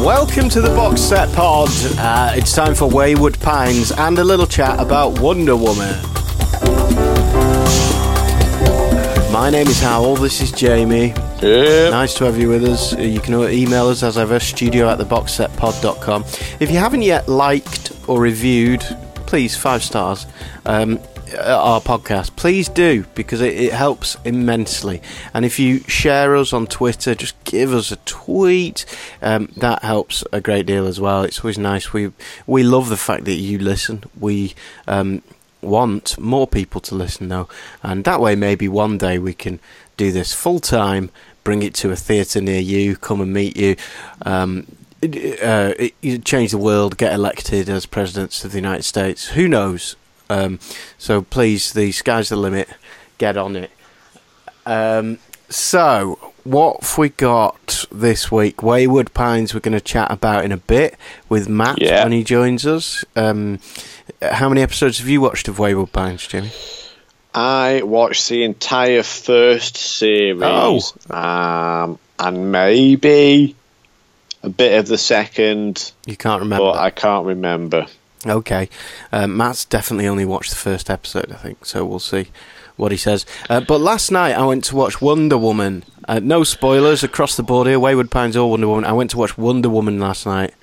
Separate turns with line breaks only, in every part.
Welcome to the Box Set Pod. Uh, it's time for Wayward Pines and a little chat about Wonder Woman. My name is Howell. This is Jamie. Nice to have you with us. Uh, You can email us as ever, studio at theboxsetpod.com. If you haven't yet liked or reviewed, please, five stars, um, uh, our podcast, please do, because it, it helps immensely. And if you share us on Twitter, just give us a tweet. Um, that helps a great deal as well. It's always nice. We, we love the fact that you listen. We. Um, want more people to listen though and that way maybe one day we can do this full time bring it to a theatre near you come and meet you um, uh, it- change the world get elected as presidents of the united states who knows um, so please the sky's the limit get on it um, so what have we got this week wayward pines we're going to chat about in a bit with matt
Yeah.
when he joins us um, how many episodes have you watched of Wayward Pines, Jimmy?
I watched the entire first series.
Oh.
Um, and maybe a bit of the second,
You can't remember.
but I can't remember.
Okay. Um, Matt's definitely only watched the first episode, I think, so we'll see what he says. Uh, but last night I went to watch Wonder Woman. Uh, no spoilers across the board here, Wayward Pines or Wonder Woman. I went to watch Wonder Woman last night.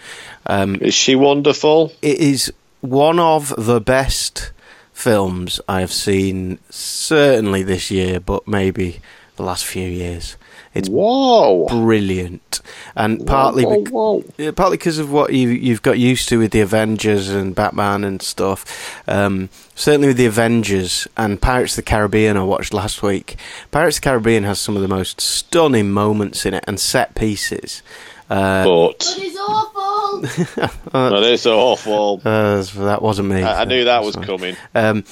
Um,
Is she wonderful?
it is one of the best films I have seen, certainly this year, but maybe the last few years. It's
Whoa.
brilliant, and partly
whoa,
bec-
whoa.
yeah, partly because of what you you've got used to with the Avengers and Batman and stuff. Um, certainly with the Avengers and Pirates of the Caribbean, I watched last week. Pirates of the Caribbean has some of the most stunning moments in it and set pieces. Uh,
But
It's awful.
that is awful.
uh, that wasn't me.
I, I knew that was
Sorry.
coming.
Um,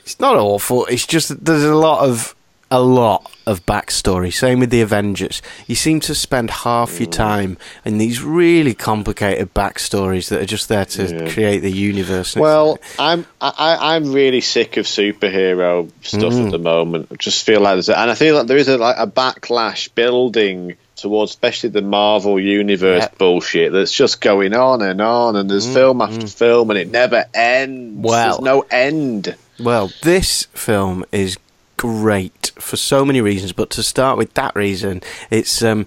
it's not awful. It's just there's a lot of a lot of backstory. Same with the Avengers. You seem to spend half your
Mm.
time in these really complicated backstories that are just there to
Yeah.
create the universe.
Well, I'm I, I'm really sick of superhero stuff
Mm.
at the moment. I just feel like there's a, and I feel like there is a like a backlash building towards especially the Marvel universe
Yeah.
bullshit that's just going on and on and there's film after film and it never ends.
Mm, Well-
there's no end.
Well, this film is great for so many reasons, but to start with that reason, it's um,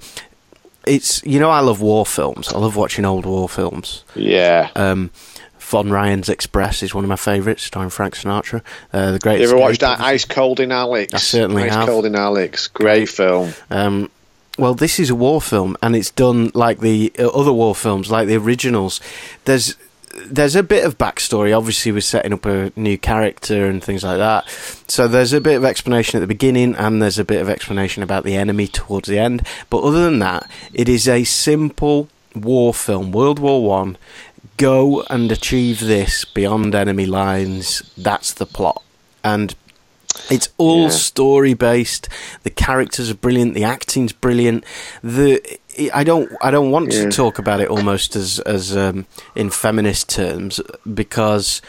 it's you know I love war films. I love watching old war films.
Yeah.
Um, Von Ryan's Express is one of my favourites, starring Frank Sinatra. Uh, the Great
you ever watched that. Ice Cold in Alex?
I certainly
Ice
have.
Cold in Alex, great film.
Um, well, this is a war film, and it's done like the uh, other war films, like the originals. There's there's a bit of backstory. Obviously, we're setting up a new character and things like that. So there's a bit of explanation at the beginning, and there's a bit of explanation about the enemy towards the end. But other than that, it is a simple war film. World War One. Go and achieve this beyond enemy lines. That's the plot, and it's all
Yeah.
story based. The characters are brilliant. The acting's brilliant. The I don't I don't want
Yeah.
to talk about it almost as as um, in feminist terms because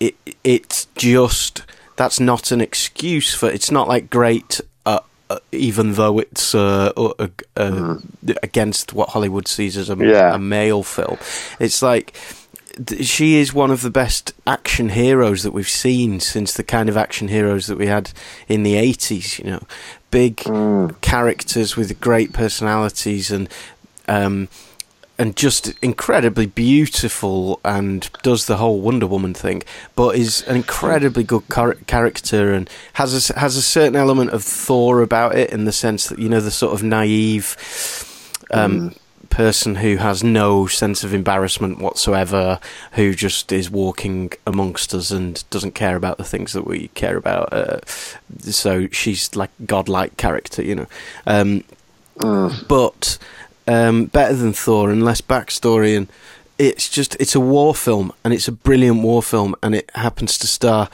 it it's just that's not an excuse for it's not like great. Uh, uh, even though it's uh, uh, uh, uh, against what Hollywood sees as a,
Yeah.
a male film, it's like she is one of the best action heroes that we've seen since the kind of action heroes that we had in the 80s you know big characters with great personalities and um and just incredibly beautiful and does the whole Wonder Woman thing, but is an incredibly good char- character and has a, has a certain element of Thor about it in the sense that you know the sort of naive um, person who has no sense of embarrassment whatsoever, who just is walking amongst us and doesn't care about the things that we care about. Uh, so she's like godlike character, you know. Um, mm. but um, better than Thor and less backstory and it's just it's a war film and it's a brilliant war film and it happens to star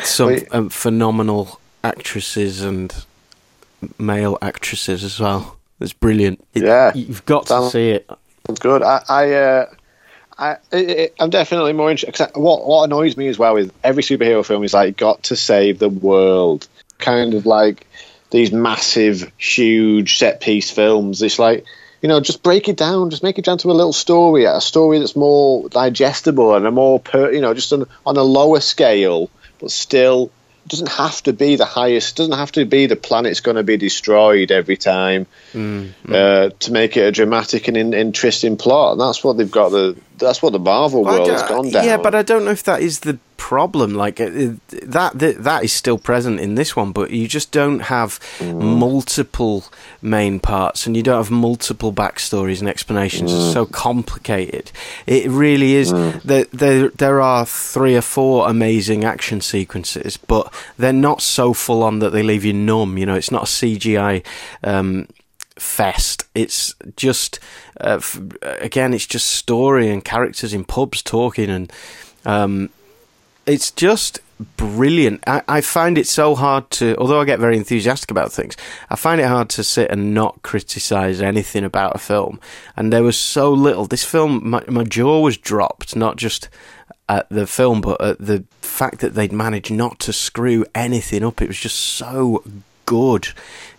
some um, phenomenal actresses and male actresses as well. It's brilliant. It,
yeah,
you've got to see it.
It's good. I, I, uh, I, am definitely more interested. What what annoys me as well is every superhero film is like got to save the world, kind of like these massive, huge set piece films. It's like you know, just break it down, just make it down to a little story, a story that's more digestible and a more, per, you know, just on, on a lower scale, but still doesn't have to be the highest. Doesn't have to be the planet's going to be destroyed every time mm, uh, to make it a dramatic and in, interesting plot. And that's what they've got. The that's what the Marvel world has gone down.
Yeah, but I don't know if that is the problem. Like that, that, that is still present in this one, but you just don't have mm. multiple main parts, and you don't have multiple backstories and explanations. Mm. It's so complicated. It really is. Mm. There, there, there are three or four amazing action sequences, but they're not so full on that they leave you numb. You know, it's not a CGI. Um, fest. It's just, uh, f- again, it's just story and characters in pubs talking, and um, it's just brilliant. I, I, find it so hard to, although I get very enthusiastic about things, I find it hard to sit and not criticize anything about a film. And there was so little. This film, my, my jaw was dropped, not just at the film, but at the fact that they'd managed not to screw anything up. It was just so good.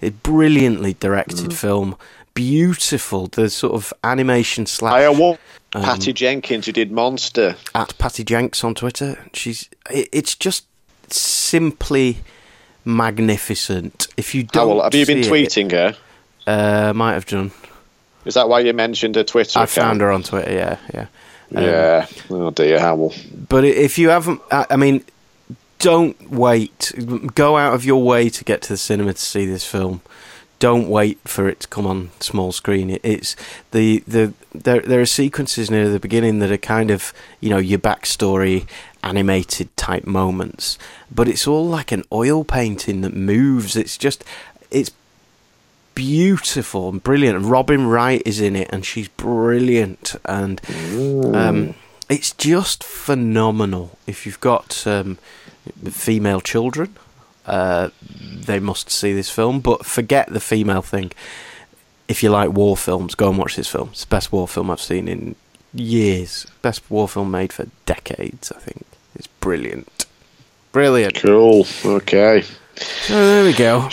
A brilliantly directed mm. film. Beautiful. The sort of animation slash.
I want um, Patty Jenkins who did Monster
at Patty Jenks on Twitter. She's. It, it's just simply magnificent. If you don't,
have you been tweeting
it, her? Uh, might have done.
Is that why you mentioned her Twitter?
I
account?
found her on Twitter. Yeah, yeah.
Um, yeah. Oh dear, Howell.
But if you haven't, I mean, don't wait. Go out of your way to get to the cinema to see this film. Don't wait for it to come on small screen. it's the the there there are sequences near the beginning that are kind of you know your backstory animated type moments, but it's all like an oil painting that moves. It's just it's beautiful and brilliant. Robin Wright is in it, and she's brilliant, and um, it's just phenomenal. If you've got um, female children, uh, they must see this film. But forget the female thing. If you like war films, go and watch this film. It's the best war film I've seen in years. Best war film made for decades, I think. It's brilliant. Brilliant.
Cool. Okay.
So there we go.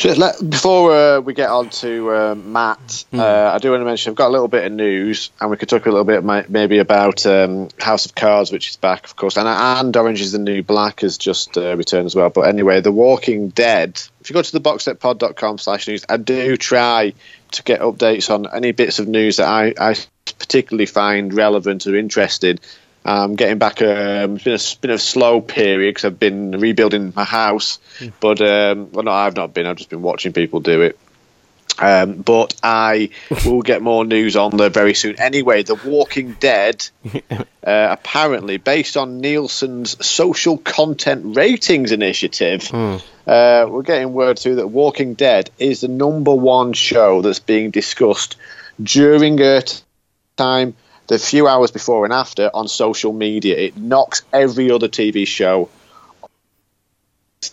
Before uh, we get on to uh, Matt, mm. uh, I do want to mention I've got a little bit of news, and we could talk a little bit maybe about um, House of Cards, which is back, of course, and, and Orange is the New Black has just uh, returned as well. But anyway, The Walking Dead. If you go to the boxsetpod.com slash news, I do try to get updates on any bits of news that I, I particularly find relevant or interested. Um, getting back, um, it's been a, been a slow period because I've been rebuilding my house. Mm. But, um, well, no, I've not been. I've just been watching people do it. Um, but I will get more news on there very soon. Anyway, The Walking Dead, uh, apparently based on Nielsen's social content ratings initiative, mm. uh, we're getting word through that Walking Dead is the number one show that's being discussed during a time the few hours before and after on social media. It knocks every other TV show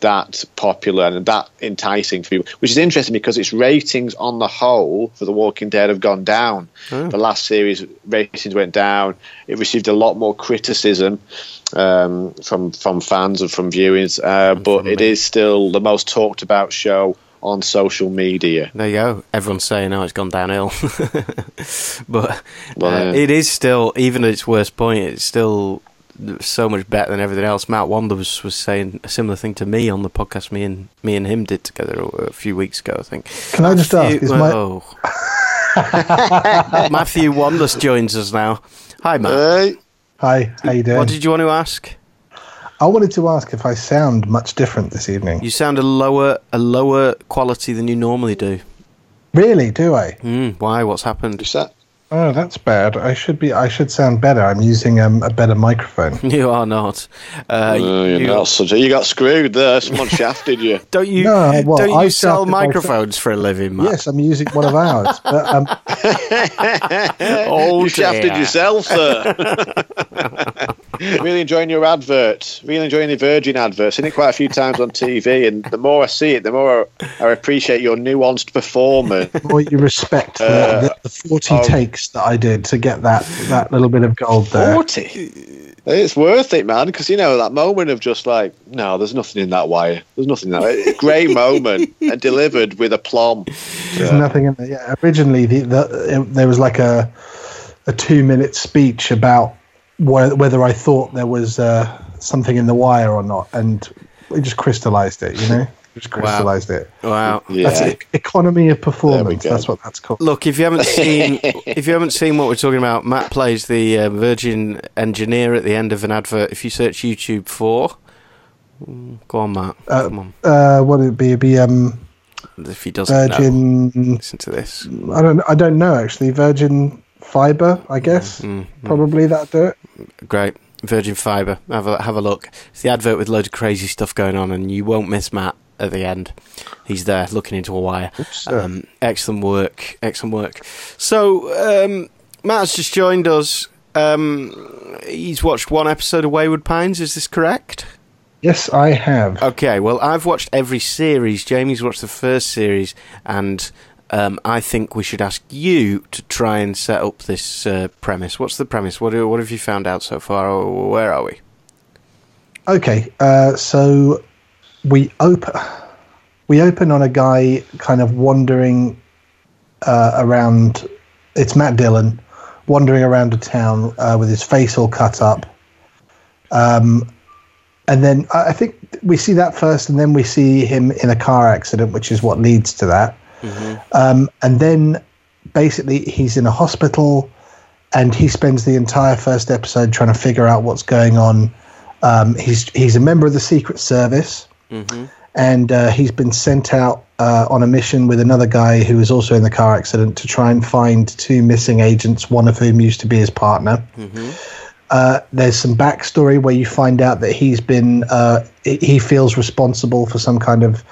that popular and that enticing for people, which is interesting because its ratings on the whole for The Walking Dead have gone down. Oh. The last series ratings went down. It received a lot more criticism um, from from fans and from viewers, uh, but it is still the most talked about show on social media.
There you go. Everyone's saying, "Oh, it's gone downhill," but well, uh, it is still, even at its worst point, it's still so much better than everything else. Matt Wander was, was saying a similar thing to me on the podcast me and me and him did together a, few weeks ago. I think.
Can I just Matthew, ask? Is
oh. my Matthew Wanders joins us now. Hi, Matt.
Hey. Hi. How you doing?
What did you want to ask?
I wanted to ask if I sound much different this evening.
You sound a lower a lower quality than you normally do.
Really? Do I?
Mm, why? What's happened?
You sound,
Oh, that's bad. I should be. I should sound better. I'm using um, a better microphone.
You are not. Uh,
you're
you,
not such a, you got screwed there. Someone shafted you.
don't you?
No, well,
don't you
I
sell microphones for a living, Matt?
Yes, I'm using one of ours. But um,
Oh,
you shafted yourself, sir. Really enjoying your advert. Really enjoying the Virgin advert. Seen it quite a few times on TV, and the more I see it, the more I appreciate your nuanced performance.
more you respect the,
Uh,
the, the 40
oh.
takes that I did to get that that little bit of gold there.
Forty. It's worth it, man, because you know that moment of just like, no, there's nothing in that wire. There's nothing in that. Great moment and delivered with aplomb.
There's nothing in there. Yeah, originally, the, the, it, there was like a a two minute speech about wh- whether I thought there was uh, something in the wire or not, and it just crystallized it. You know, just crystallized it.
Wow.
That's
Yeah.
e- economy of performance. That's what that's called.
Look, if you haven't seen, if you haven't seen what we're talking about, Matt plays the uh, Virgin engineer at the end of an advert. If you search YouTube for, Mm, go on, Matt.
Uh,
Come on.
Uh, what would it be? It'd be um,
If he doesn't know,
Virgin.
listen to this.
I don't. I don't know actually. Virgin fiber. I guess
Mm,
probably that'll do it.
Great. Virgin Fibre. Have a have a look. It's the advert with loads of crazy stuff going on, and you won't miss Matt at the end. He's there looking into a wire.
sir.
Um, excellent work. Excellent work. So um, Matt's just joined us. Um, he's watched one episode of Wayward Pines. Is this correct?
Yes, I have.
Okay. Well, I've watched every series. Jamie's watched the first series, and um, I think we should ask you to try and set up this uh, premise. What's the premise? What what have you found out so far? Where are we?
Okay, uh, so we open we open on a guy kind of wandering uh, around. It's Matt Dillon wandering around a town uh, with his face all cut up. Um, and then I I think we see that first, and then we see him in a car accident, which is what leads to that. Um, and then basically he's in a hospital, and he spends the entire first episode trying to figure out what's going on. Um, he's he's a member of the Secret Service, and uh, he's been sent out uh, on a mission with another guy who was also in the car accident to try and find two missing agents, one of whom used to be his partner. Uh, there's some backstory where you find out that he's been uh, he feels responsible for some kind of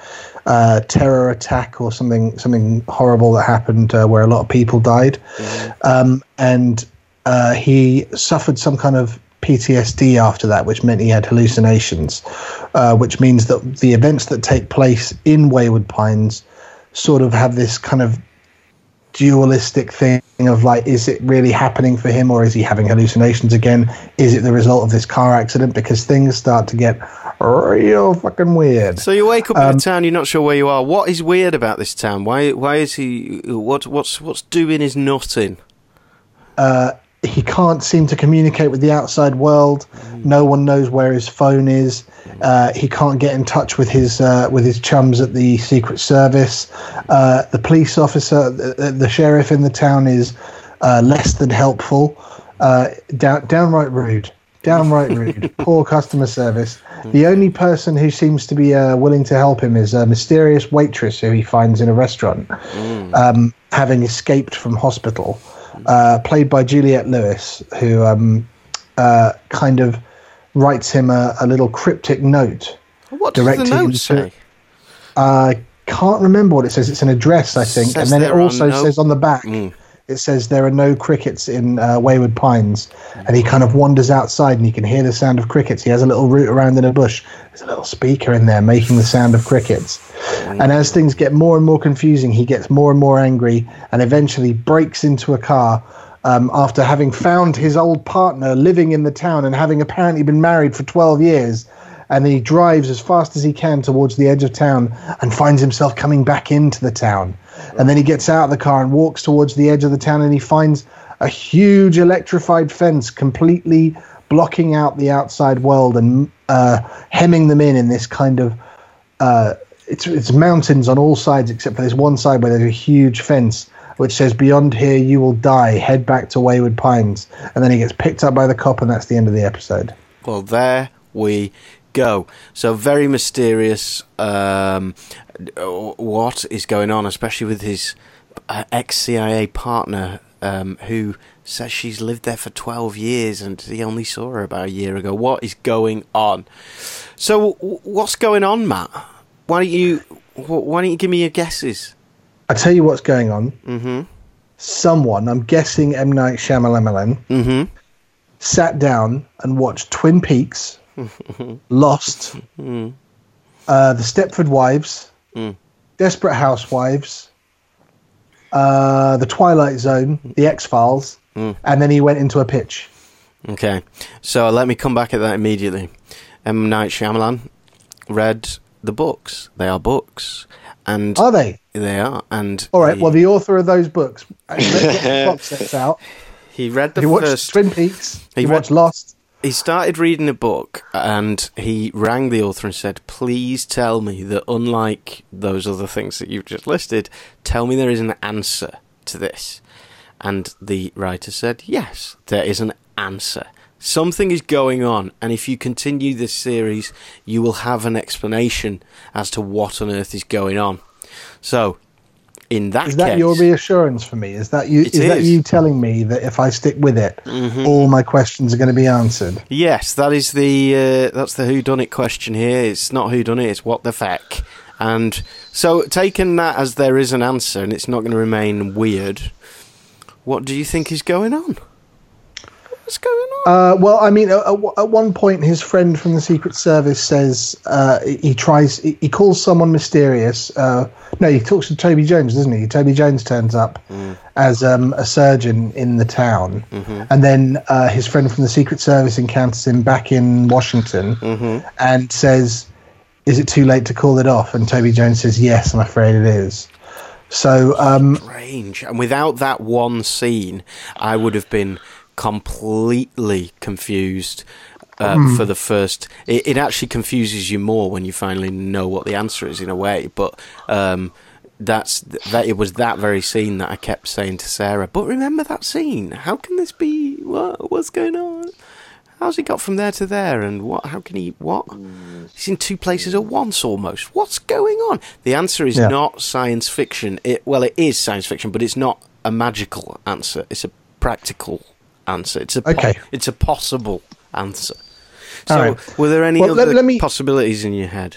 uh, terror attack or something something horrible that happened uh, where a lot of people died, um, and uh, he suffered some kind of PTSD after that, which meant he had hallucinations, uh, which means that the events that take place in Wayward Pines sort of have this kind of dualistic thing of like, is it really happening for him or is he having hallucinations again? Is it the result of this car accident? Because things start to get real fucking weird.
So you wake up in a town, you're not sure where you are. What is weird about this town? Why? Why is he? What? What's what's doing his nutting?
he can't seem to communicate with the outside world. No one knows where his phone is. Uh, he can't get in touch with his uh, with his chums at the Secret Service. Uh, the police officer, the, the sheriff in the town, is uh, less than helpful. Uh, down, downright rude. Downright rude. Poor customer service. The only person who seems to be uh, willing to help him is a mysterious waitress who he finds in a restaurant, um, having escaped from hospital uh, played by Juliette Lewis, who um, uh, kind of writes him a, a little cryptic note.
What does the note say?
I can't remember what it says. It's an address, I think,
Says
and then it also
no-
says on the back. It says there are no crickets in uh, Wayward Pines, and he kind of wanders outside and he can hear the sound of crickets. He has a little root around in a bush. There's a little speaker in there making the sound of crickets. And as things get more and more confusing, he gets more and more angry and eventually breaks into a car um, after having found his old partner living in the town and having apparently been married for 12 years. And he drives as fast as he can towards the edge of town and finds himself coming back into the town. And then he gets out of the car and walks towards the edge of the town and he finds a huge electrified fence completely blocking out the outside world and uh, hemming them in in this kind of uh, it's it's mountains on all sides except for this one side where there's a huge fence which says beyond here you will die. Head back to wayward pines. And then he gets picked up by the cop and that's the end of the episode.
Well, there we go. So very mysterious. Um, what is going on, especially with his uh, ex CIA partner um, who says she's lived there for 12 years and he only saw her about a year ago. What is going on? So, what's going on, Matt? Why don't you why don't you give me your guesses?
I tell you what's going on.
Mm-hmm.
Someone, I'm guessing M Night Shyamalan,
Mm-hmm.
sat down and watched Twin Peaks, Lost, uh, The Stepford Wives,
Mm.
Desperate Housewives, uh, The Twilight Zone, The X Files,
Mm.
and then he went into a pitch.
Okay, so let me come back at that immediately. M Night Shyamalan read the books. They are books, and
Are they?
they are. And
All right.
he,
Well, the author of those books, let's the box sets out.
he read the
He watched
first.
Twin Peaks.
He
He,
read-
watched Lost.
He started reading a book, and he rang the author and said, "Please tell me that, unlike those other things that you've just listed, tell me there is an answer to this." And the writer said, "Yes, there is an answer." Something is going on, and if you continue this series, you will have an explanation as to what on earth is going on. So, in that
Is that
case,
your reassurance for me? Is that you? Is that you telling me that if I stick with it,
Mm-hmm.
all my questions are going to be answered?
Yes, that is the uh, that's the who done it question here. It's not who done it, it's what the feck. And so, taking that as there is an answer, and it's not going to remain weird. What do you think is going on? What's going on?
Uh, well, I mean, at, at one point, his friend from the Secret Service says uh, he he tries, he, he calls someone mysterious. Uh, no, he talks to Toby Jones, doesn't he? Toby Jones turns up as um, a surgeon in the town, and then uh, his friend from the Secret Service encounters him back in Washington and says, "Is it too late to call it off?" And Toby Jones says, "Yes, I'm afraid it is." So, um,
Strange. And without that one scene, I would have been completely confused. Uh, For the first, it, it actually confuses you more when you finally know what the answer is in a way. But um, that's that. It was that very scene that I kept saying to Sarah. But remember that scene? How can this be? What what's going on? How's he got from there to there? And what? How can he? What? He's in two places at once almost. What's going on? The answer is
Yeah.
not science fiction. It well, it is science fiction, but it's not a magical answer. It's a practical answer. It's a po-
Okay.
it's a possible answer. So,
right.
were there any
Well,
other
let me-
possibilities in your head?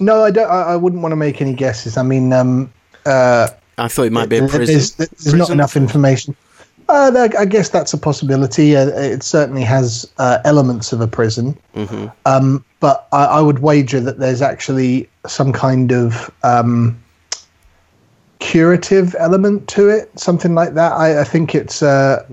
no, I don't. I, I wouldn't want to make any guesses. I mean, um, uh,
I thought it might be a prison.
There's, there's not enough information. Uh, I guess that's a possibility. Uh, it certainly has uh, elements of a prison.
Mm-hmm.
Um, but I, I would wager that there's actually some kind of um, curative element to it, something like that. I, I think it's uh,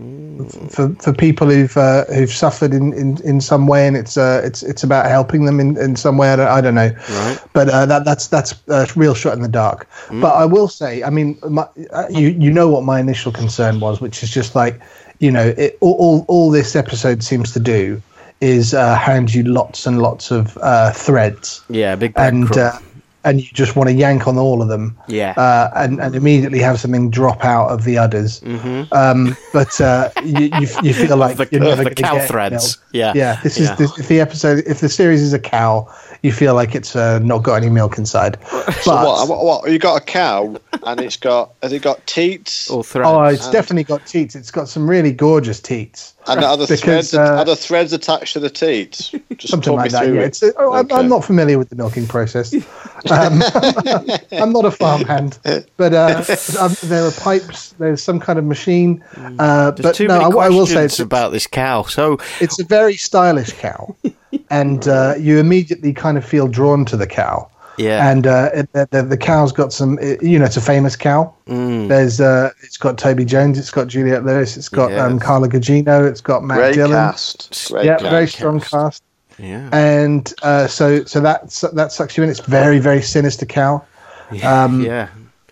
for for people who've uh, who've suffered in, in, in some way, and it's uh, it's it's about helping them in, in some way. I don't, I don't know,
Right.
but uh, that that's that's a real shot in the dark. But I will say, I mean, my, uh, you you know what my initial concern was, which is just like, you know, it, all, all all this episode seems to do is uh, hand you lots and lots of uh, threads,
yeah, big
and uh, and you just want to yank on all of them,
Yeah.
uh, and and immediately have something drop out of the others. Um, but uh, you, you you feel like
The-
you're never
the cow threads. Yeah.
yeah. This
Yeah.
is this, if the episode if the series is a cow, you feel like it's uh, not got any milk inside. But
So what, what? What? You got a cow, and it's got has it got teats?
or threads.
oh, it's definitely got teats. It's got some really gorgeous teats.
And are the
because,
threads
uh,
are the threads attached to the teats? Just
Something like that. Yeah,
it.
it's, uh, oh, I'm, I'm not familiar with the milking process. Um, I'm not a farmhand, but uh, um, there are pipes. There's some kind of machine. Uh, but
too
no,
many
I, I will say it's,
about this cow. So,
it's a very stylish cow, and uh, you immediately kind of feel drawn to the cow.
yeah,
And uh, it, the, the, the cow's got some, uh, you know, it's a famous cow.
Mm.
There's, uh, it's got Toby Jones, it's got Juliette Lewis, it's got um, Carla Gugino, it's got Matt
Great
Dillon.
cast. Great
Yeah,
cast.
very strong cast.
yeah,
And uh, so, so that that sucks you in. It's very, very sinister cow. um,
yeah.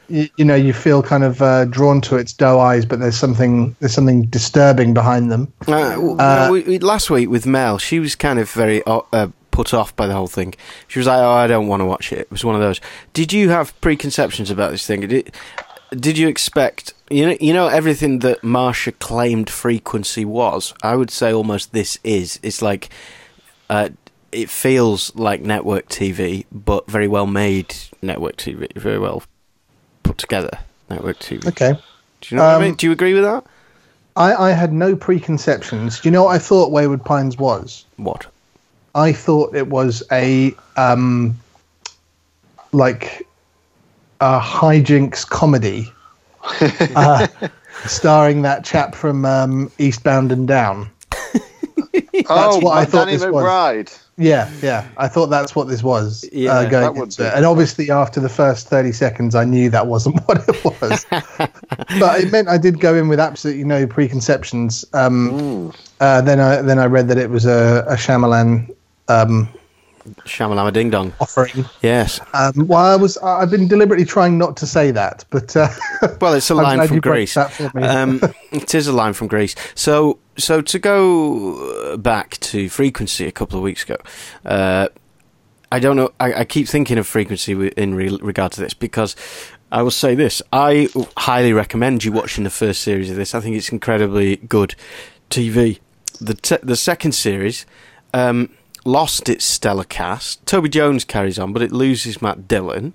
You, you know, you feel kind of uh, drawn to its doe eyes, but there's something there's something disturbing behind them.
Uh,
Uh,
we, we- last week with Mel, she was kind of very uh, uh, put off by the whole thing. She was like, "Oh, I don't want to watch it." It was one of those. Did you have preconceptions about this thing? Did, did you expect you know you know everything that Marsha claimed frequency was? I would say almost this is. It's like uh, it feels like network TV, but very well made network TV, very well put together network TV.
Okay.
Do you know what I
Um,
mean? Do you agree with that?
I, I had no preconceptions. Do you know what I thought Wayward Pines was?
What?
I thought it was a um, like a hijinks comedy, uh, starring that chap from um, Eastbound and Down.
oh,
what I thought
Danny
this was. Yeah, yeah. I thought that's what this was.
Yeah,
uh, going into
be.
it. And obviously, after the first thirty seconds, I knew that wasn't what it was. but it meant I did go in with absolutely no preconceptions. Um,
Mm.
uh, then I then I read that it was a, a Shyamalan um,
Shamalama Ding Dong.
offering.
Yes.
Um, well, I was I've been deliberately trying not to say that, but uh,
Well, it's a line from Grease.
that for me.
Um, it is a line from Grease. So, so to go back to frequency a couple of weeks ago, uh, I don't know. I, I keep thinking of frequency in re- regard to this because I will say this: I highly recommend you watching the first series of this. I think it's incredibly good TV. The te- the second series. Um, lost its stellar cast. Toby Jones carries on, but it loses Matt Dillon.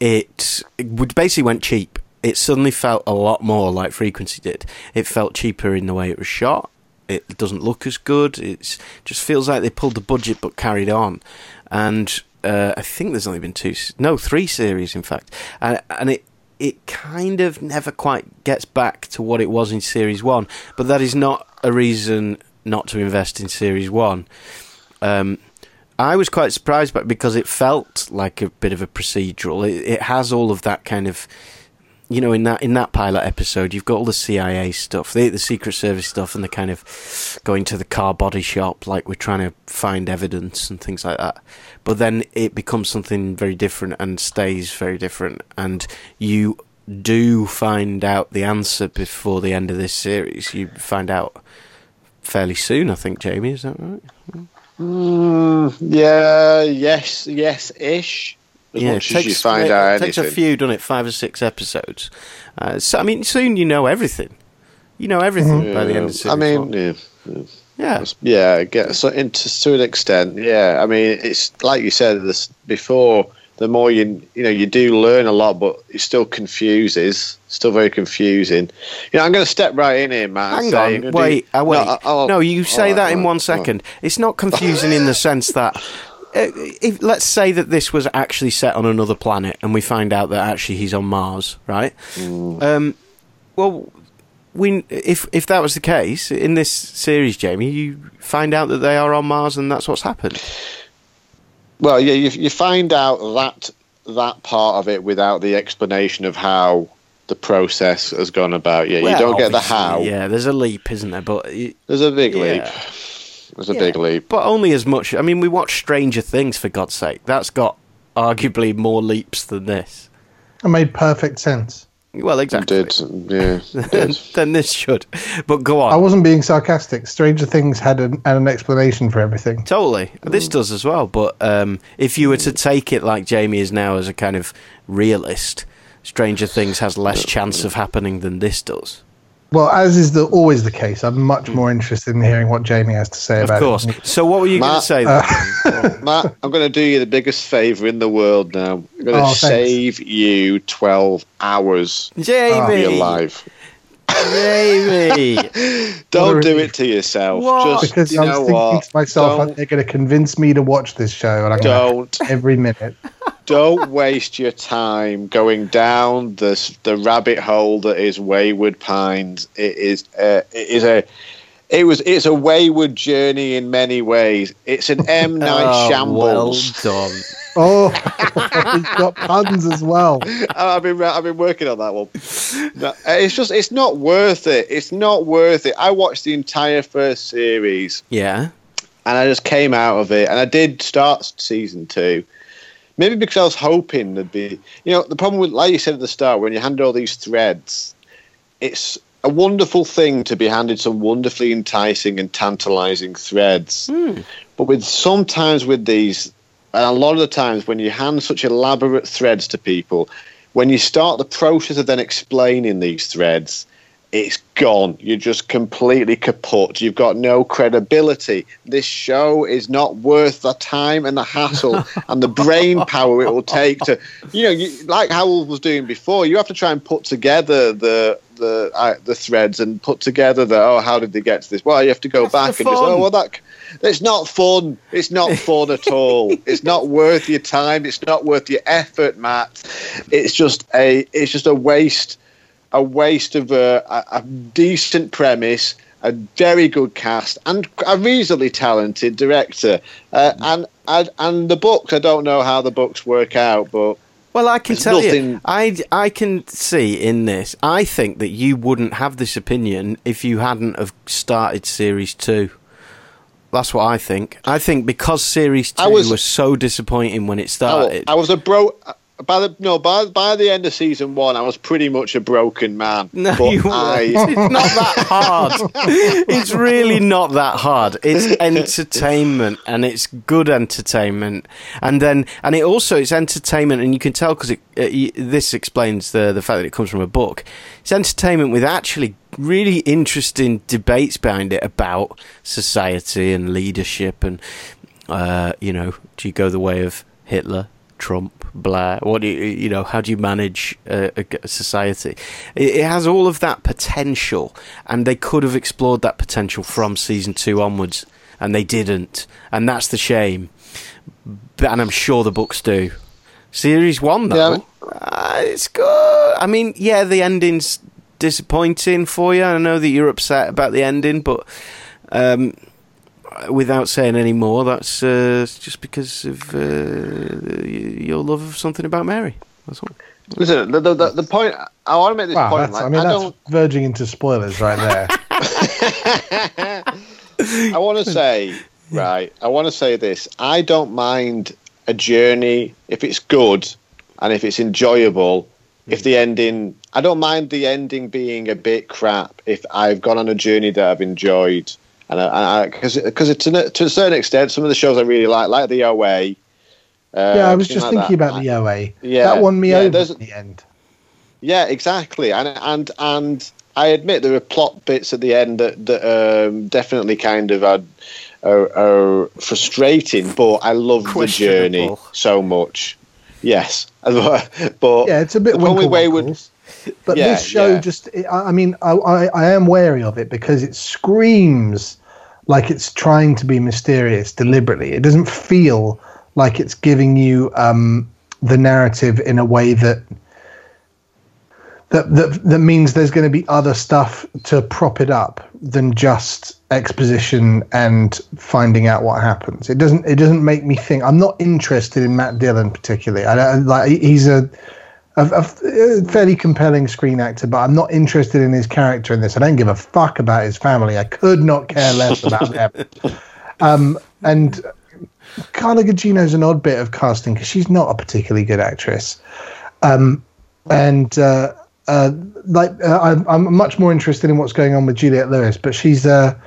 It, it basically went cheap. It suddenly felt a lot more like Frequency did. It felt cheaper in the way it was shot. It doesn't look as good. It just feels like they pulled the budget but carried on. And uh, I think there's only been two, no, three series in fact. And, and it it kind of never quite gets back to what it was in series one. But that is not a reason not to invest in series one. Um, I was quite surprised by it because it felt like a bit of a procedural. It, it has all of that kind of, you know, in that in that pilot episode, you've got all the CIA stuff, the, the Secret Service stuff, and the kind of going to the car body shop, like we're trying to find evidence and things like that. But then it becomes something very different and stays very different, and you do find out the answer before the end of this series. You find out fairly soon, I think. Jamie, is that right?
Mm, yeah, yes, yes, ish.
Yeah,
much
it
as you
takes,
find
it,
out
it takes a few, doesn't it? Five or six episodes. Uh, so I mean, soon you know everything. You know everything by the end of series
I mean, yeah,
yeah,
yeah, I guess so. Into to an extent, yeah. I mean, it's like you said this before. The more you you know, you do learn a lot, but it still confuses. Still very confusing. You know, I'm going to step right in here, Matt.
Hang
say,
on,
I'm do-
wait, uh, wait.
No, I- I'll-
no, you say
right,
that in
all
one
right, all right.
second. It's not confusing in the sense that, if, let's say that this was actually set on another planet, and we find out that actually he's on Mars, right?
Mm.
Um, well, we if if that was the case in this series, Jamie, you find out that they are on Mars, and that's what's happened.
Well, yeah, you, you find out that that part of it without the explanation of how the process has gone about. Yeah,
Well,
you don't get the how.
Yeah, there's a leap, isn't there? But it-
There's a big leap.
Yeah.
There's a
Yeah,
big leap.
But only as much. I mean, we watch Stranger Things for God's sake. That's got arguably more leaps than this.
it made perfect sense.
Well,
It
exactly.
did, yeah. it did.
then this should. But go on.
I wasn't being sarcastic. Stranger Things had an, had an explanation for everything.
Totally. This does as well. But um, if you were to take it like Jamie is now as a kind of realist, Stranger Things has less chance of happening than this does.
Well, as is the, always the case, I'm much more interested in hearing what Jamie has to say
Of
about
course.
it. Of course.
So what were you going to
Matt,
say? Uh, then?
Matt, I'm going to do you the biggest favour in the world now. I'm going to
Oh, thanks.
save you 12 hours of
Jamie.
your life.
Jamie.
Don't do it to yourself.
What?
Just,
Because
you
I was
know
thinking
what?
to myself,
Don't-
they're going to convince me to watch this show, and I'm
Don't.
to every minute.
Don't waste your time going down this the rabbit hole that is Wayward Pines. It is uh, it is a it was it's a wayward journey in many ways. It's an M Night
Oh,
Shambles.
well done.
Oh, he's got puns as well.
I've been I've been working on that one. No, it's just it's not worth it. It's not worth it. I watched the entire first series
Yeah.
and I just came out of it. And I did start season two, maybe because I was hoping there'd be, you know, the problem with, like you said at the start, when you hand all these threads, it's a wonderful thing to be handed some wonderfully enticing and tantalizing threads. Hmm. But with sometimes with these, and a lot of the times when you hand such elaborate threads to people, when you start the process of then explaining these threads, it's gone. You're just completely kaput. You've got no credibility. This show is not worth the time and the hassle and the brain power it will take to, you know, you, like Howell was doing before. You have to try and put together the the uh, the threads and put together the oh how did they get to this? Well, you have to go
That's
back and just oh well that. It's not fun. It's not fun at all. It's not worth your time. It's not worth your effort, Matt. It's just a. It's just a waste a waste of a, a, a decent premise, a very good cast, and a reasonably talented director. Uh, and, and and the books, I don't know how the books work out, but
well, I can tell nothing... you, I, I can see in this. I think that you wouldn't have this opinion if you hadn't have started series two. That's what I think. I think because series two was, was so disappointing when it started.
I, I was a bro by the no by by the end of season one, I was pretty much a broken man.
No, you I... it's not that hard. it's really not that hard. It's entertainment, and it's good entertainment, and then and it also it's entertainment, and you can tell because it, it, this explains the the fact that it comes from a book. It's entertainment with actually really interesting debates behind it about society and leadership, and uh, you know, do you go the way of Hitler? Trump, Blair? What do you, you know? How do you manage a, a society? It, it, has all of that potential, and they could have explored that potential from season two onwards, and they didn't, and that's the shame. But, and I'm sure the books do. Series one though, yeah. uh, it's good. I mean, yeah, the ending's disappointing for you. I know that you're upset about the ending, but. Um, without saying any more, that's uh, just because of uh, your love of something about Mary. That's all.
Listen, the, the, the point I want to make this wow, point.
Like, I mean, I that's don't... verging into spoilers right there.
I want to say, right, I want to say this. I don't mind a journey if it's good and if it's enjoyable. If the ending, I don't mind the ending being a bit crap. If I've gone on a journey that I've enjoyed and because because to, to a certain extent, some of the shows I really like, like the OA.
Uh, yeah, I was just like thinking that. about the OA. Yeah, that won me yeah, over at the end.
Yeah, exactly, and and and I admit there are plot bits at the end that that um, definitely kind of are, are, are, frustrating, but I love the journey so much. Yes, but
yeah, it's a bit only way would. But yeah, this show yeah. just, I mean, I, I, I am wary of it because it screams like it's trying to be mysterious deliberately. It doesn't feel like it's giving you um, the narrative in a way that that that that means there's going to be other stuff to prop it up than just exposition and finding out what happens. It doesn't it doesn't make me think. I'm not interested in Matt Dillon particularly. I don't like he's a a, a, fairly compelling screen actor, but I'm not interested in his character in this. I don't give a fuck about his family. I could not care less about them. Um, and Carla Gugino's an odd bit of casting because she's not a particularly good actress. Um, and uh, uh, like uh, I'm, I'm, much more interested in what's going on with Juliette Lewis, but she's uh,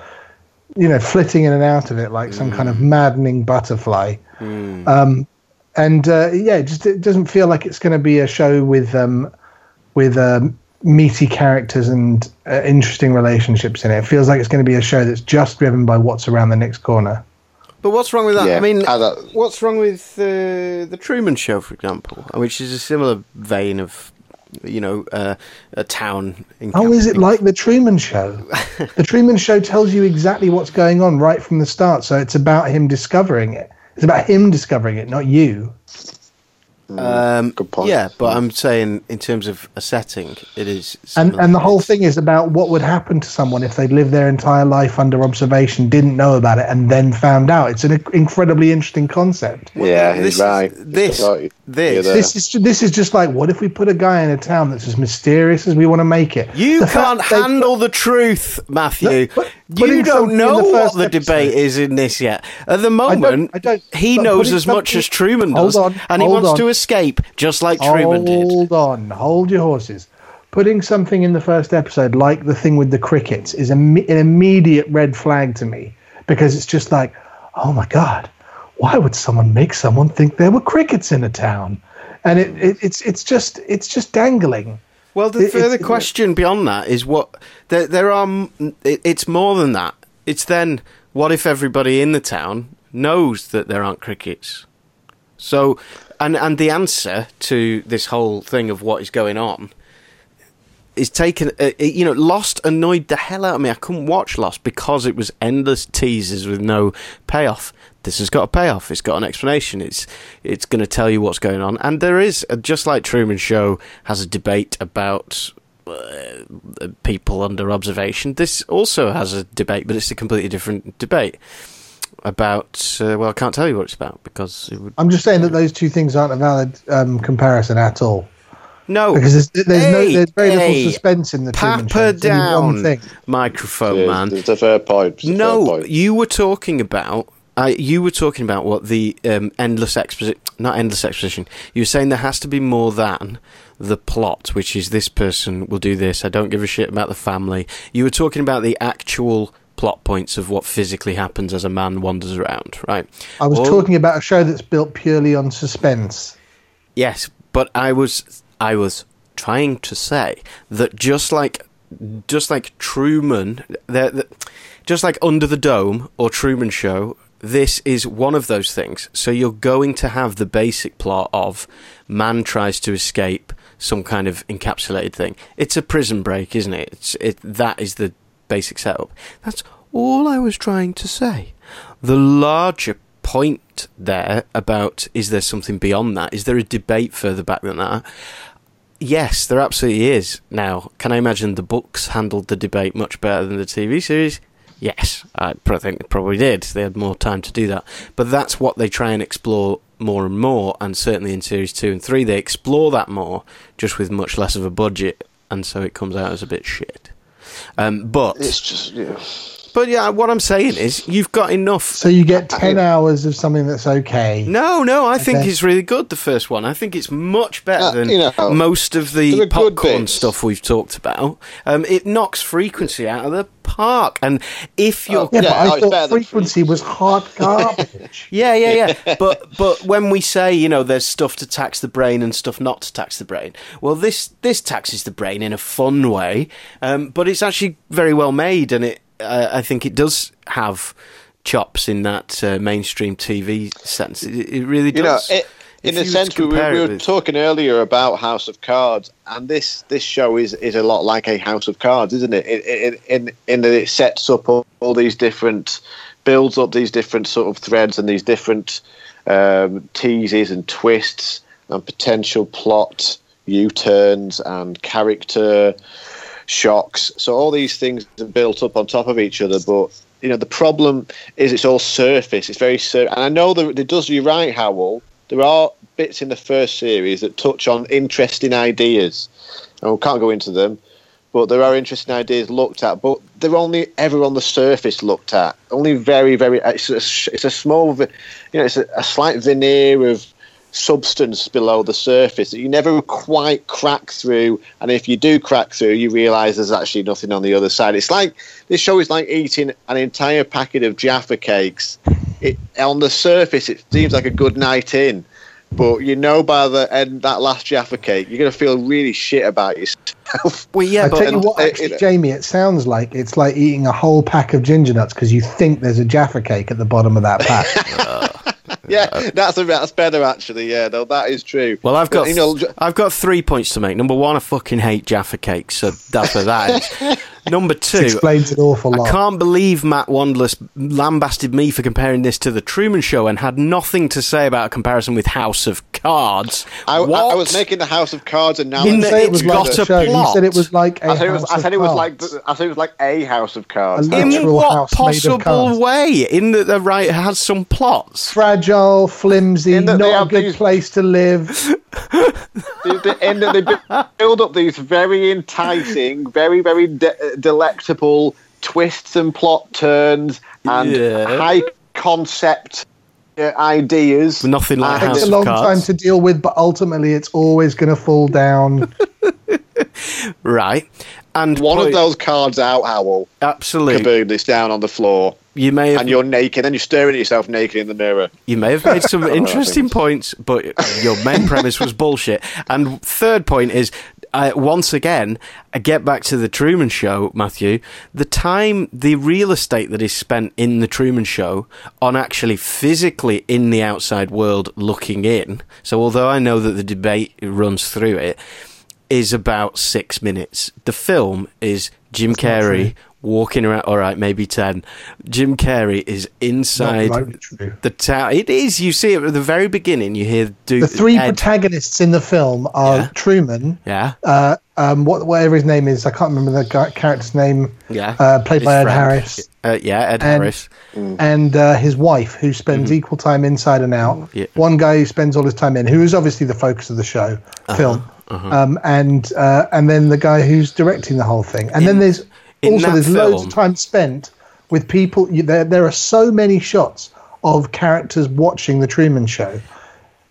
you know flitting in and out of it like some mm. kind of mm. maddening butterfly. Mm. Um, and uh, yeah, it just it doesn't feel like it's going to be a show with um, with um, meaty characters and uh, interesting relationships in it. It feels like it's going to be a show that's just driven by what's around the next corner.
But what's wrong with that? Yeah, I mean, what's wrong with uh, the Truman Show, for example, which is a similar vein of you know, uh, a town.
In oh, is it like the Truman Show? the Truman Show tells you exactly what's going on right from the start, so it's about him discovering it. It's about him discovering it, not you.
Um, Good point. Yeah, but I'm saying in terms of a setting, it is.
And and the whole thing is about what would happen to someone if they'd lived their entire life under observation, didn't know about it, and then found out. It's an incredibly interesting concept.
Yeah, he's
this,
right.
This this
this is this is just like what if we put a guy in a town that's as mysterious as we want to make it?
You the can't handle the truth, Matthew. No, but, you don't know the what the episode. debate is in this yet. At the moment, I don't, I don't, he knows as much as Truman does, on, and he wants on. to escape just like Truman did.
Hold on, hold your horses. Putting something in the first episode, like the thing with the crickets, is an immediate red flag to me because it's just like, oh my god, why would someone make someone think there were crickets in a town? And it, it, it's it's just it's just dangling.
Well, the
It-
further question beyond that is what there. There are. It, it's more than that. It's then what if everybody in the town knows that there aren't crickets? So, and and the answer to this whole thing of what is going on is taken. Uh, you know, Lost annoyed the hell out of me. I couldn't watch Lost because it was endless teasers with no payoff. This has got a payoff. It's got an explanation. It's it's going to tell you what's going on. And there is uh, just like Truman Show has a debate about uh, people under observation. This also has a debate, but it's a completely different debate about. Uh, well, I can't tell you what it's about because it would.
I'm just saying that those two things aren't a valid um, comparison at all
No,
because there's, there's no there's very
hey,
little suspense in the Truman Show.
Papa
It's only one
down,
thing.
microphone
Yeah,
man.
It's a fair point. It's a fair
No,
point.
you were talking about. Uh, you were talking about what the um, endless exposition, not endless exposition. You were saying there has to be more than the plot, which is this person will do this. I don't give a shit about the family. You were talking about the actual plot points of what physically happens as a man wanders around, right?
I was talking about a show that's built purely on suspense.
Yes, but I was I was trying to say that just like just like Truman, the, the, just like Under the Dome or Truman Show, this is one of those things. So you're going to have the basic plot of man tries to escape some kind of encapsulated thing. It's a prison break, isn't it? It's it that is the basic setup. That's all I was trying to say. The larger point there about is there something beyond that? Is there a debate further back than that? Yes, there absolutely is. Now, can I imagine the books handled the debate much better than the TV series? Yes, I think they probably did. They had more time to do that. But that's what they try and explore more and more, and certainly in series two and three, they explore that more, just with much less of a budget, and so it comes out as a bit shit. Um, but
It's just yeah.
But yeah, what I'm saying is you've got enough
So you get ten hours of something that's okay.
No, no, I think
Okay.
it's really good. The first one, I think it's much better
Uh,
than
you know,
most of the popcorn stuff we've talked about. Um, it knocks frequency out of the park, and if you're
Oh,
Yeah,
Yeah,
but
oh,
I
it's better
thought
than
frequency was hard garbage.
yeah, yeah, yeah. but but when we say you know there's stuff to tax the brain and stuff not to tax the brain, well this this taxes the brain in a fun way, um, but it's actually very well made, and it uh, I think it does have chops in that uh, mainstream TV sense. It, it really
you know,
does.
it, in a
you were to
sense, we, we,
it
were
with-
talking earlier about House of Cards, and this this show is, is a lot like a House of Cards, isn't it? In in in, in that it sets up all, all these different, builds up these different sort of threads and these different um, teases and twists and potential plot U turns and character shocks. So all these things are built up on top of each other, but you know the problem is it's all surface. It's very sur- and I know that it does. You're right, Howell. There are bits in the first series that touch on interesting ideas, and we can't go into them. But there are interesting ideas looked at, but they're only ever on the surface looked at. Only very, very. It's a, it's a small, you know, it's a, a slight veneer of substance below the surface that you never quite crack through. And if you do crack through, you realise there's actually nothing on the other side. It's like this show is like eating an entire packet of Jaffa cakes. It on the surface, it seems like a good night in, but you know by the end that last Jaffa cake, you're gonna feel really shit about yourself.
well, yeah,
I
but
tell you what, actually,
it-
Jamie, it sounds like it's like eating a whole pack of ginger nuts because you think there's a Jaffa cake at the bottom of that pack.
yeah, that's a, that's better actually. Yeah, no, that is true.
Well, I've got
you know,
I've got three points to make. Number one, I fucking hate Jaffa cakes, so that's that is. Number two,
Explains an awful lot.
I can't believe Matt Wanderless lambasted me for comparing this to the Truman Show and had nothing to say about a comparison with House of Cards.
I, I, I was making the House of Cards
In
analogy.
the-
say it was
it's
like a
a
show. You said it was like a
I said it was.
house
I
of
said it was like. I said it was like a House of Cards.
A
in what
house made of
possible way? In that the right has some plots.
fragile, flimsy,
In
not a good
these-
place to live.
they, they, and they build up these very enticing, very very de- delectable twists and plot turns and
Yeah.
high concept uh, ideas.
Nothing like
And
House
Takes a
of
long
Cards.
time to deal with, but ultimately it's always going to fall down.
Right. And
one of those cards out, Howell.
absolutely.
Kaboom! It's down on the floor,
You may have
and you're naked, and you're staring at yourself naked in the mirror.
You may have made some interesting points, but your main premise was bullshit. And third point is, I, once again, I get back to the Truman Show, Matthew. The time, the real estate that is spent in the Truman Show on actually physically in the outside world looking in. So, although I know that the debate runs through it, is about six minutes. The film is Jim
That's
Carrey. Walking around. All right, maybe ten. Jim Carrey is inside
Not remotely true.
the town. It is. You see it at the very beginning. You hear do
The three
Ed-
protagonists in the film are
Yeah.
Truman,
Yeah,
uh, um, what, whatever his name is, I can't remember the character's name,
yeah.
uh, played
His
by Ed
friend.
Harris,
Uh, yeah, Ed
And-
Harris.
and uh, his wife, who spends equal time inside and out.
Mm-hmm. Yeah.
One guy who spends all his time in, who is obviously the focus of the show,
Uh-huh,
film, um, and uh, and then the guy who's directing the whole thing. And then there's
in
also there's loads of time spent with people. You, there there are so many shots of characters watching the Truman Show.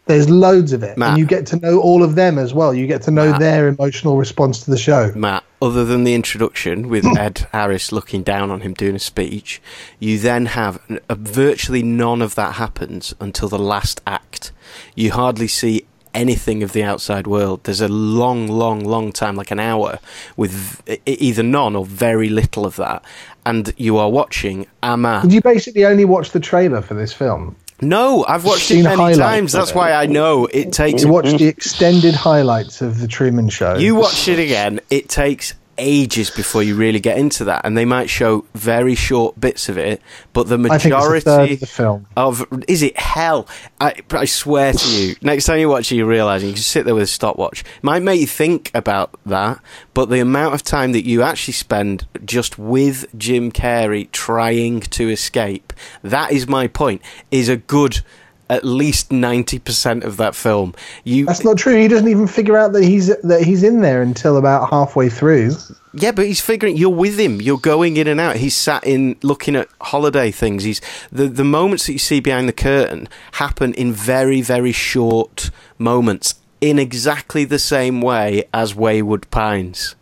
There's loads of it,
Matt.
and you get to know all of them as well. You get to know
Matt.
their emotional response to the show.
Matt, other than the introduction with Ed Harris looking down on him doing a speech, you then have uh, virtually none of that happens until the last act. You hardly see anything of the outside world. There's a long, long, long time, like an hour, with either none or very little of that. And you are watching a man.
Did you basically only watch the trailer for this film?
No, I've watched it
Seen
many
highlights
times. That's
it.
why I know it takes
You watched the extended highlights of the Truman Show.
You watch it again, it takes ages before you really get into that, and they might show very short bits of it, but the
I think it's a
majority
of the film.
of is it hell? I, I swear to you, next time you watch it, you realise you can sit there with a stopwatch. It might make you think about that, but the amount of time that you actually spend just with Jim Carrey trying to escape, that is my point, is a good at least ninety percent of that film. You
That's not true. He doesn't even figure out that he's that he's in there until about halfway through.
Yeah, but he's figuring you're with him. You're going in and out. He's sat in looking at holiday things. He's the the moments that you see behind the curtain happen in very very short moments in exactly the same way as Wayward Pines.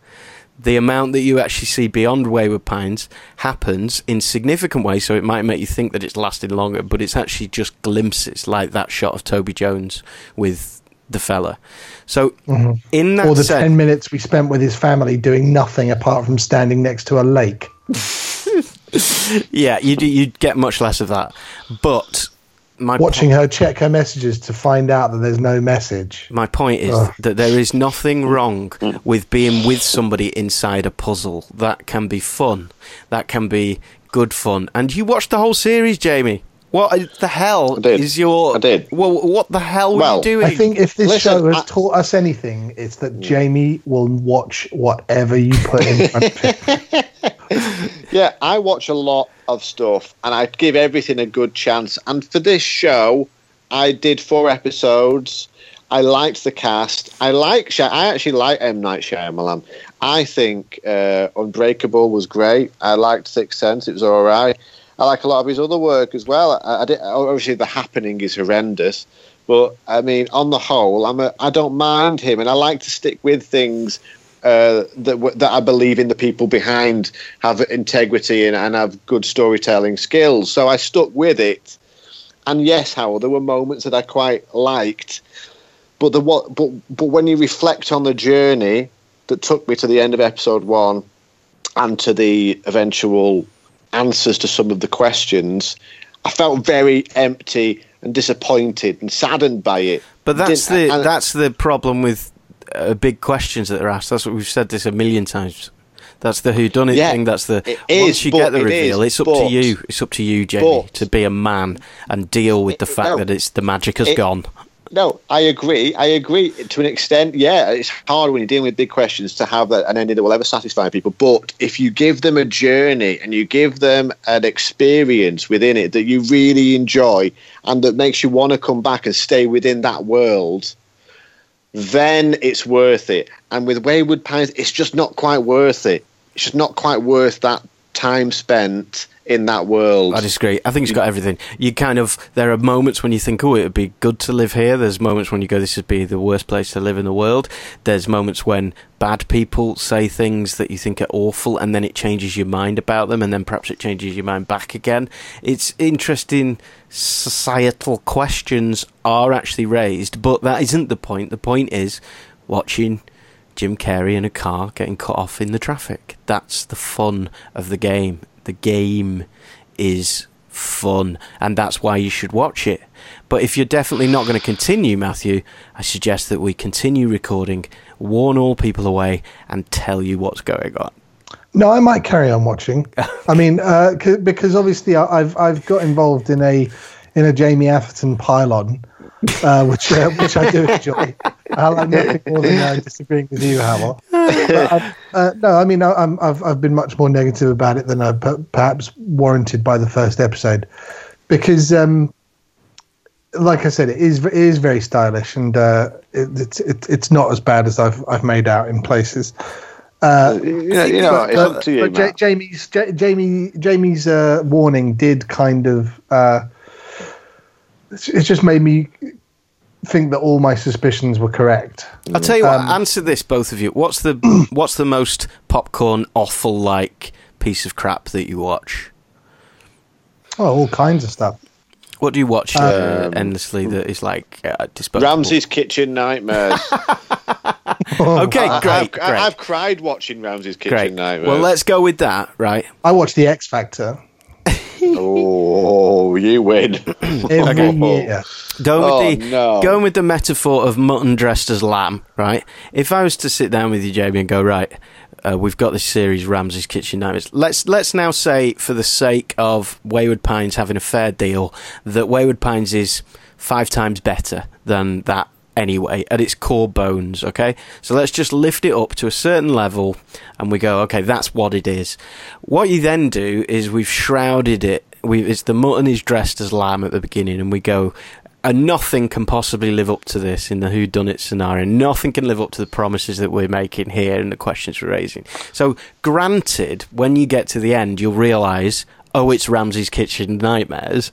The amount that you actually see beyond Wayward Pines happens in significant ways, so it might make you think that it's lasted longer, but it's actually just glimpses, like that shot of Toby Jones with the fella. So, mm-hmm. in that
or the
sense,
ten minutes we spent with his family doing nothing apart from standing next to a lake.
Yeah, you'd, you'd get much less of that. But my
Watching
po-
her check her messages to find out that there's no message.
my point is
Ugh.
that there is nothing wrong with being with somebody inside a puzzle. That can be fun. That can be good fun. And you watched the whole series, Jamie. What the hell
I did.
is your?
I did.
Well, what the hell were
Well,
you doing?
I think if this
Listen,
show has
I-
taught us anything, it's that hmm. Jamie will watch whatever you put in front of him.
Yeah, I watch a lot of stuff and I give everything a good chance. And for this show, I did four episodes. I liked the cast. I like. I actually like M Night Shyamalan. I think uh, Unbreakable was great. I liked Sixth Sense. It was all right. I like a lot of his other work as well. I, I did, obviously, The Happening is horrendous, but I mean, on the whole, I'm a, I don't mind him, and I like to stick with things uh, that that I believe in the people behind have integrity and, and have good storytelling skills. So I stuck with it. And yes, Howell, there were moments that I quite liked, but the what but but when you reflect on the journey that took me to the end of episode one and to the eventual answers to some of the questions, I felt very empty and disappointed and saddened by it.
But that's
Didn't-
the
and-
that's the problem with uh, big questions that are asked. That's what we've said this a million times. That's the who done it
Yeah,
thing. That's the
it
once
is,
you get the reveal,
is,
it's up to you. It's up to you, Jamie,
but-
to be a man and deal with the
It-
fact
no.
that it's the magic has
It-
gone.
No, I agree. I agree to an extent. Yeah, it's hard when you're dealing with big questions to have that, an ending that will ever satisfy people. But if you give them a journey and you give them an experience within it that you really enjoy and that makes you want to come back and stay within that world, then it's worth it. And with Wayward Pines, it's just not quite worth it. It's just not quite worth that time spent in that world.
I disagree. I think it's got everything. You kind of there are moments when you think, oh, it would be good to live here. There's moments when you go, this would be the worst place to live in the world. There's moments when bad people say things that you think are awful, and then it changes your mind about them, and then perhaps it changes your mind back again. It's interesting. Societal questions are actually raised, but that isn't the point. The point is watching Jim Carrey in a car getting cut off in the traffic. That's the fun of the game. The game is fun, and that's why you should watch it. But if you're definitely not going to continue, Matthew, I suggest that we continue recording, warn all people away, and tell you what's going on.
No, I might carry on watching. I mean, uh, c- because obviously I've I've got involved in a in a Jamie Atherton pylon, uh, which uh, which I do enjoy. I like nothing more than uh, disagreeing with you, Howell. Uh, uh, no, I mean I, I'm, I've I've been much more negative about it than I per- perhaps warranted by the first episode, because um, like I said, it is it is very stylish and uh, it, it's it, it's not as bad as I've I've made out in places. Uh,
you know, you know it's up to you,
but Jamie's Ja- Jamie Jamie's uh, warning did kind of uh, it's- it just made me think that all my suspicions were correct.
I'll tell you what.
Um,
answer this, both of you. What's the what's the most popcorn awful like piece of crap that you watch?
Oh, all kinds of stuff.
What do you watch uh,
Um,
endlessly that is like uh, disposable?
Ramsay's Kitchen Nightmares.
Okay,
I-
great,
I've,
great,
I've cried watching Ramsay's Kitchen
great.
Nightmares.
Well, let's go with that, right?
I watched The X Factor
Oh, you win.
every
Okay.
year.
Going
Oh,
with the
no.
going with the metaphor of mutton dressed as lamb, right? If I was to sit down with you, Jamie, and go, right, uh, we've got this series, Ramsay's Kitchen Nightmares. Let's let's now say, for the sake of Wayward Pines having a fair deal, that Wayward Pines is five times better than that anyway at its core bones. Okay, so let's just lift it up to a certain level, and we go, okay, that's what it is. What you then do is we've shrouded it. We it's the mutton is dressed as lamb at the beginning, and we go. And nothing can possibly live up to this in the Who Done It scenario. Nothing can live up to the promises that we're making here and the questions we're raising. So, granted, when you get to the end, you'll realise, oh, it's Ramsay's Kitchen Nightmares.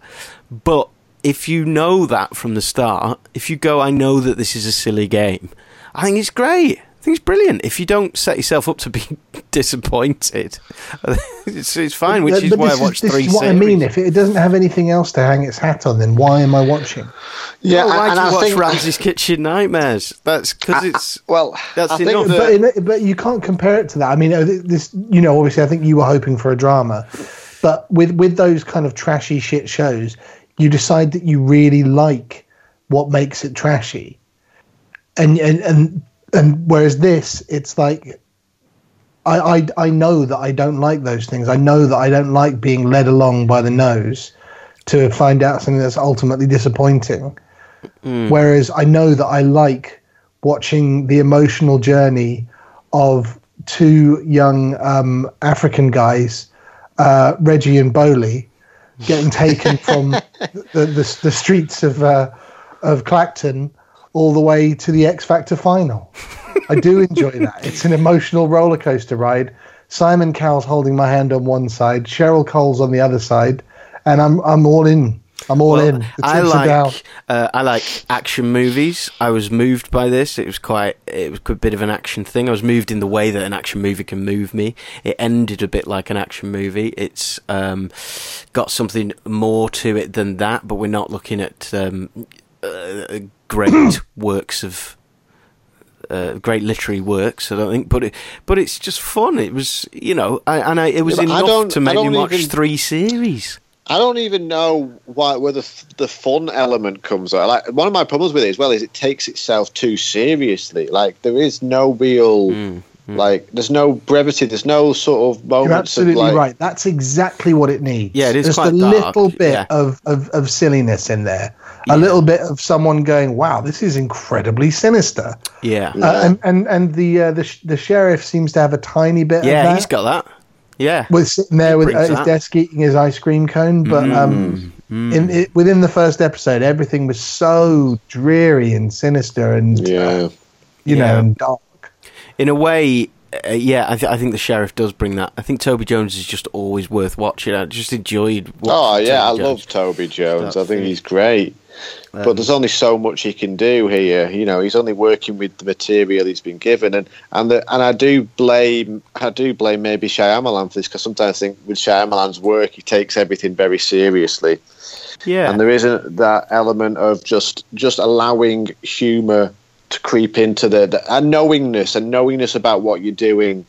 But if you know that from the start, if you go, I know that this is a silly game, I think it's great. I think it's brilliant. If you don't set yourself up to be disappointed, it's, it's fine, which
But-
is
but
why I watched
this
three
is what
series.
I mean. If it doesn't have anything else to hang its hat on, then why am I watching?
yeah,
Well, why
and
do you
I
watch
think,
Ramsay's Kitchen Nightmares? That's because it's
well,
That's
I think
enough.
that-
but, in, but you can't compare it to that. I mean, uh, this, you know, obviously, I think you were hoping for a drama, but with with those kind of trashy shit shows, you decide that you really like what makes it trashy, and and and and whereas this, it's like. I, I, I know that I don't like those things. I know that I don't like being led along by the nose to find out something that's ultimately disappointing. Whereas I know that I like watching the emotional journey of two young um, African guys, uh, Reggie and Bollie, getting taken from the, the, the streets of uh, of Clacton all the way to the X Factor final. I do enjoy that. It's an emotional roller coaster ride. Simon Cowell's holding my hand on one side, Cheryl Cole's on the other side, and I'm I'm all in. I'm all
Well,
in.
I like uh, I like action movies. I was moved by this. It was quite it was a bit of an action thing. I was moved in the way that an action movie can move me. It ended a bit like an action movie. It's um, got something more to it than that, but we're not looking at um, uh, great works of. Uh, great literary works, I don't think, but it, but it's just fun. It was, you know, I, and I, it was
Yeah,
enough to make me watch
even-
three series.
I don't even know why where the the fun element comes out. Like one of my problems with it as well is it takes itself too seriously. Like there is no real
Mm,
like there's no brevity. There's no sort of moments
You're absolutely
of like
right. That's exactly what it needs.
Yeah, it is
Just
quite
a
dark,
little bit
yeah.
of, of, of silliness in there. A little bit of someone going, "Wow, this is incredibly sinister."
Yeah,
Uh, and and and the uh, the the sheriff seems to have a tiny bit. of
yeah, he's got that. Yeah,
was sitting there with
brings
at his
that.
desk eating his ice cream cone. But um, in it, within the first episode, everything was so dreary and sinister, and
yeah.
you know, and dark.
in a way, uh, yeah, I, th- I think the sheriff does bring that. I think Toby Jones is just always worth watching. I just enjoyed.
Oh
watching
yeah, I
Jones.
love Toby Jones.
That
I think
thing.
he's great. But there's only so much he can do here. You know, he's only working with the material he's been given, and and the, and I do blame I do blame maybe Shyamalan for this because sometimes I think with Shyamalan's work he takes everything very seriously,
Yeah,
and there isn't that element of just just allowing humour to creep into the, the and knowingness and knowingness about what you're doing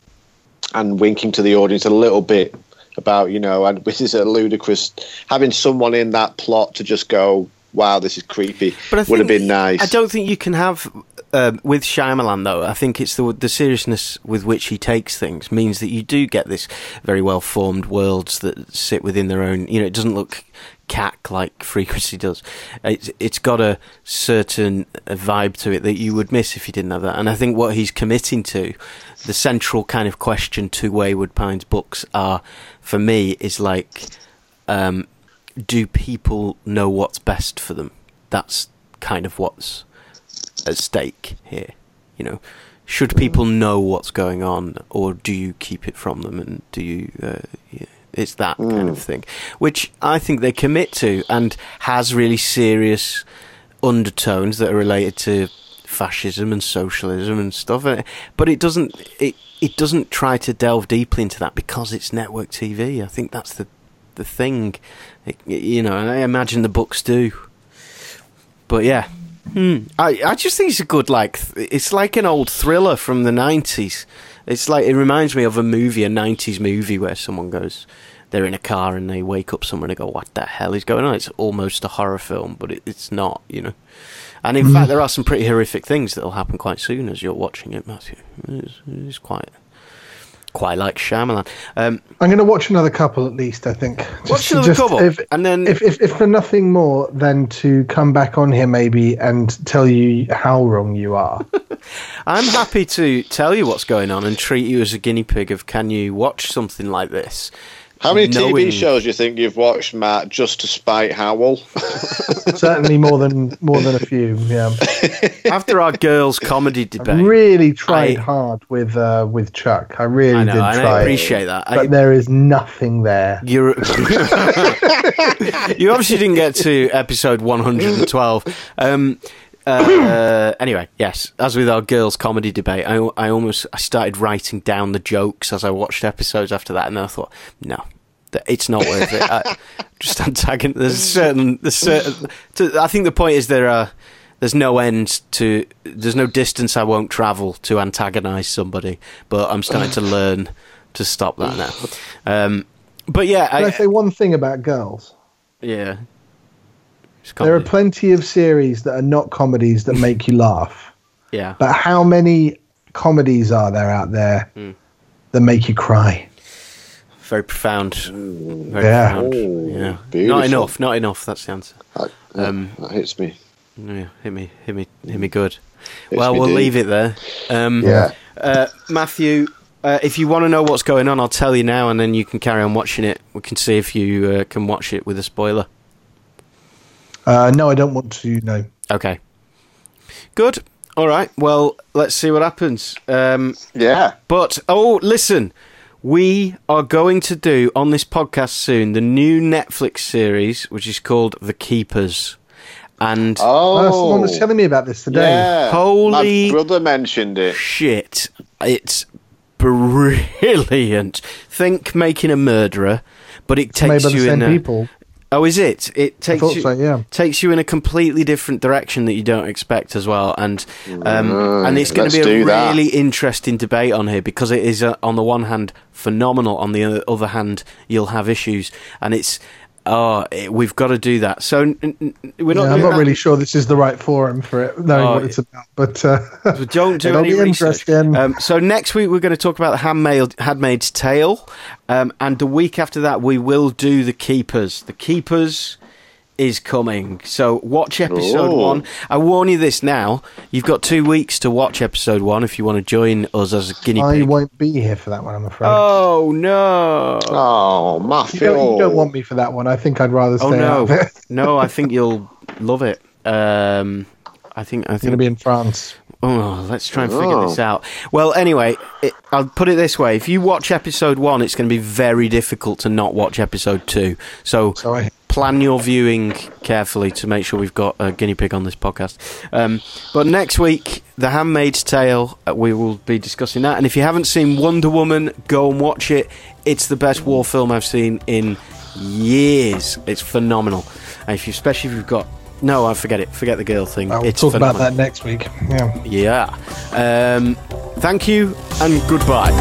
and winking to the audience a little bit about you know and this is a ludicrous having someone in that plot to just go wow this is creepy
But I
would have been nice
I don't think you can have um, with Shyamalan though. I think it's the the seriousness with which he takes things means that you do get this very well formed worlds that sit within their own. You know, it doesn't look cack like Frequency does. It's it's got a certain vibe to it that you would miss if you didn't have that. And I think what he's committing to, the central kind of question to Wayward Pines books are, for me, is like. Um, do people know what's best for them? That's kind of what's at stake here. You know, should people know what's going on, or do you keep it from them? And do you? Uh, yeah, it's that kind of thing, which I think they commit to, and has really serious undertones that are related to fascism and socialism and stuff. Uh, But it doesn't. It it doesn't try to delve deeply into that because it's network TV. I think that's the the thing. It, you know, and I imagine the books do. But yeah, Hmm. I I just think it's a good like th- it's like an old thriller from the nineties. It's like it reminds me of a movie, a nineties movie where someone goes, they're in a car and they wake up somewhere and they go, "What the hell is going on?" It's almost a horror film, but it, it's not, you know. And in fact, there are some pretty horrific things that will happen quite soon as you're watching it, Matthew. It's, it's quite quite like Shyamalan. Um,
I'm going to watch another couple at least. I think.
Watch another couple,
if,
and then-
if, if if for nothing more than to come back on here maybe and tell you how wrong you are.
I'm happy to tell you what's going on and treat you as a guinea pig of can you watch something like this?
How many
knowing-
TV shows do you think you've watched Matt just to spite Howell
Certainly more than more than a few. Yeah,
After our girls' comedy debate, I
really tried
I-
hard with uh, with Chuck. I really
I know,
did try.
I appreciate that.
but
I,
there is nothing there.
you're, you obviously didn't get to episode 112. Um, uh, anyway, yes. As with our girls' comedy debate, I, I almost I started writing down the jokes as I watched episodes after that, and then I thought, no, it's not worth it. I, just antagon. There's certain, there's certain. To, I think the point is there are. There's no end to. There's no distance I won't travel to antagonise somebody, but I'm starting to learn to stop that now. Um, but yeah,
Can I say one thing about girls?
yeah. It's
There are plenty of series that are not comedies that make you laugh.
yeah.
But how many comedies are there out there
Hmm.
that make you cry?
Very profound. Very
Yeah.
profound.
Ooh,
yeah. Not enough. Not enough. That's the answer.
that,
Um,
that hits me
Yeah. Hit me. Hit me. Hit me good.
Hits
well,
me
we'll
deep.
leave it there. Um,
Yeah.
Uh, Matthew, uh, if you want to know what's going on, I'll tell you now, and then you can carry on watching it. We can see if you uh, can watch it with a spoiler.
Uh, no, I don't want to. No.
Okay. Good. All right. Well, let's see what happens. Um,
yeah
But oh, listen, we are going to do on this podcast soon the new Netflix series, which is called The Keepers, and
Uh, someone
oh
was telling me about this today.
yeah
Holy-
my brother mentioned it
shit, it's brilliant. Think making a murderer, but it
Made
takes
by the
you
same
in a,
people.
Oh, is it? It takes you,
so, yeah.
takes you in a completely different direction that you don't expect as well, and um, and it's going to be a
do that.
really interesting debate on here because it is uh, on the one hand phenomenal, on the other hand you'll have issues, and it's oh it, we've got to do that. So n- n- we're not.
Yeah, I'm not
that-
really sure this is the right forum for it, knowing
Oh,
what it's about. But uh,
So don't do any research. Um, so next week we're going to talk about the Handmaid, Handmaid's Tale, um, and the week after that we will do the Keepers. The Keepers is coming. So watch episode
Ooh.
one. I warn you this now. You've got two weeks to watch episode one if you want to join us as a guinea pig.
I won't be here for that one. I'm afraid.
Oh no!
oh
you,
Matthew
don't, you don't want me for that one. I think I'd rather stay
Oh
out
no!
of it.
no, I think you'll love it. Um, I think I
I'm going to be in France.
Oh, let's try and figure
Oh.
this out. Well, anyway, it, I'll put it this way: if you watch episode one, it's going to be very difficult to not watch episode two. So,
So I-
plan your viewing carefully to make sure we've got a guinea pig on this podcast. Um, but next week, The Handmaid's Tale, uh, we will be discussing that. And if you haven't seen Wonder Woman, go and watch it. It's the best war film I've seen in years. It's phenomenal. And if you, especially if you've got No, I forget it. Forget the girl thing.
I'll
it's
talk about that next week. Yeah.
Yeah. Um, thank you and goodbye.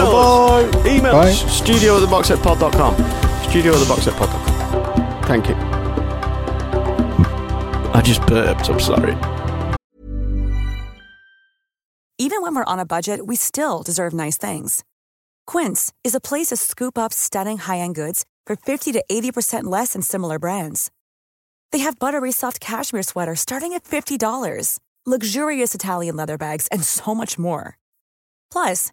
Email us. Email
Bye.
us. Studio at the boxsetpod.com. Studio at the boxsetpod.com. Thank you. I just burped. I'm sorry.
Even when we're on a budget, we still deserve nice things. Quince is a place to scoop up stunning high-end goods for 50 to 80% less than similar brands. They have buttery soft cashmere sweaters starting at $50, luxurious Italian leather bags, and so much more. Plus,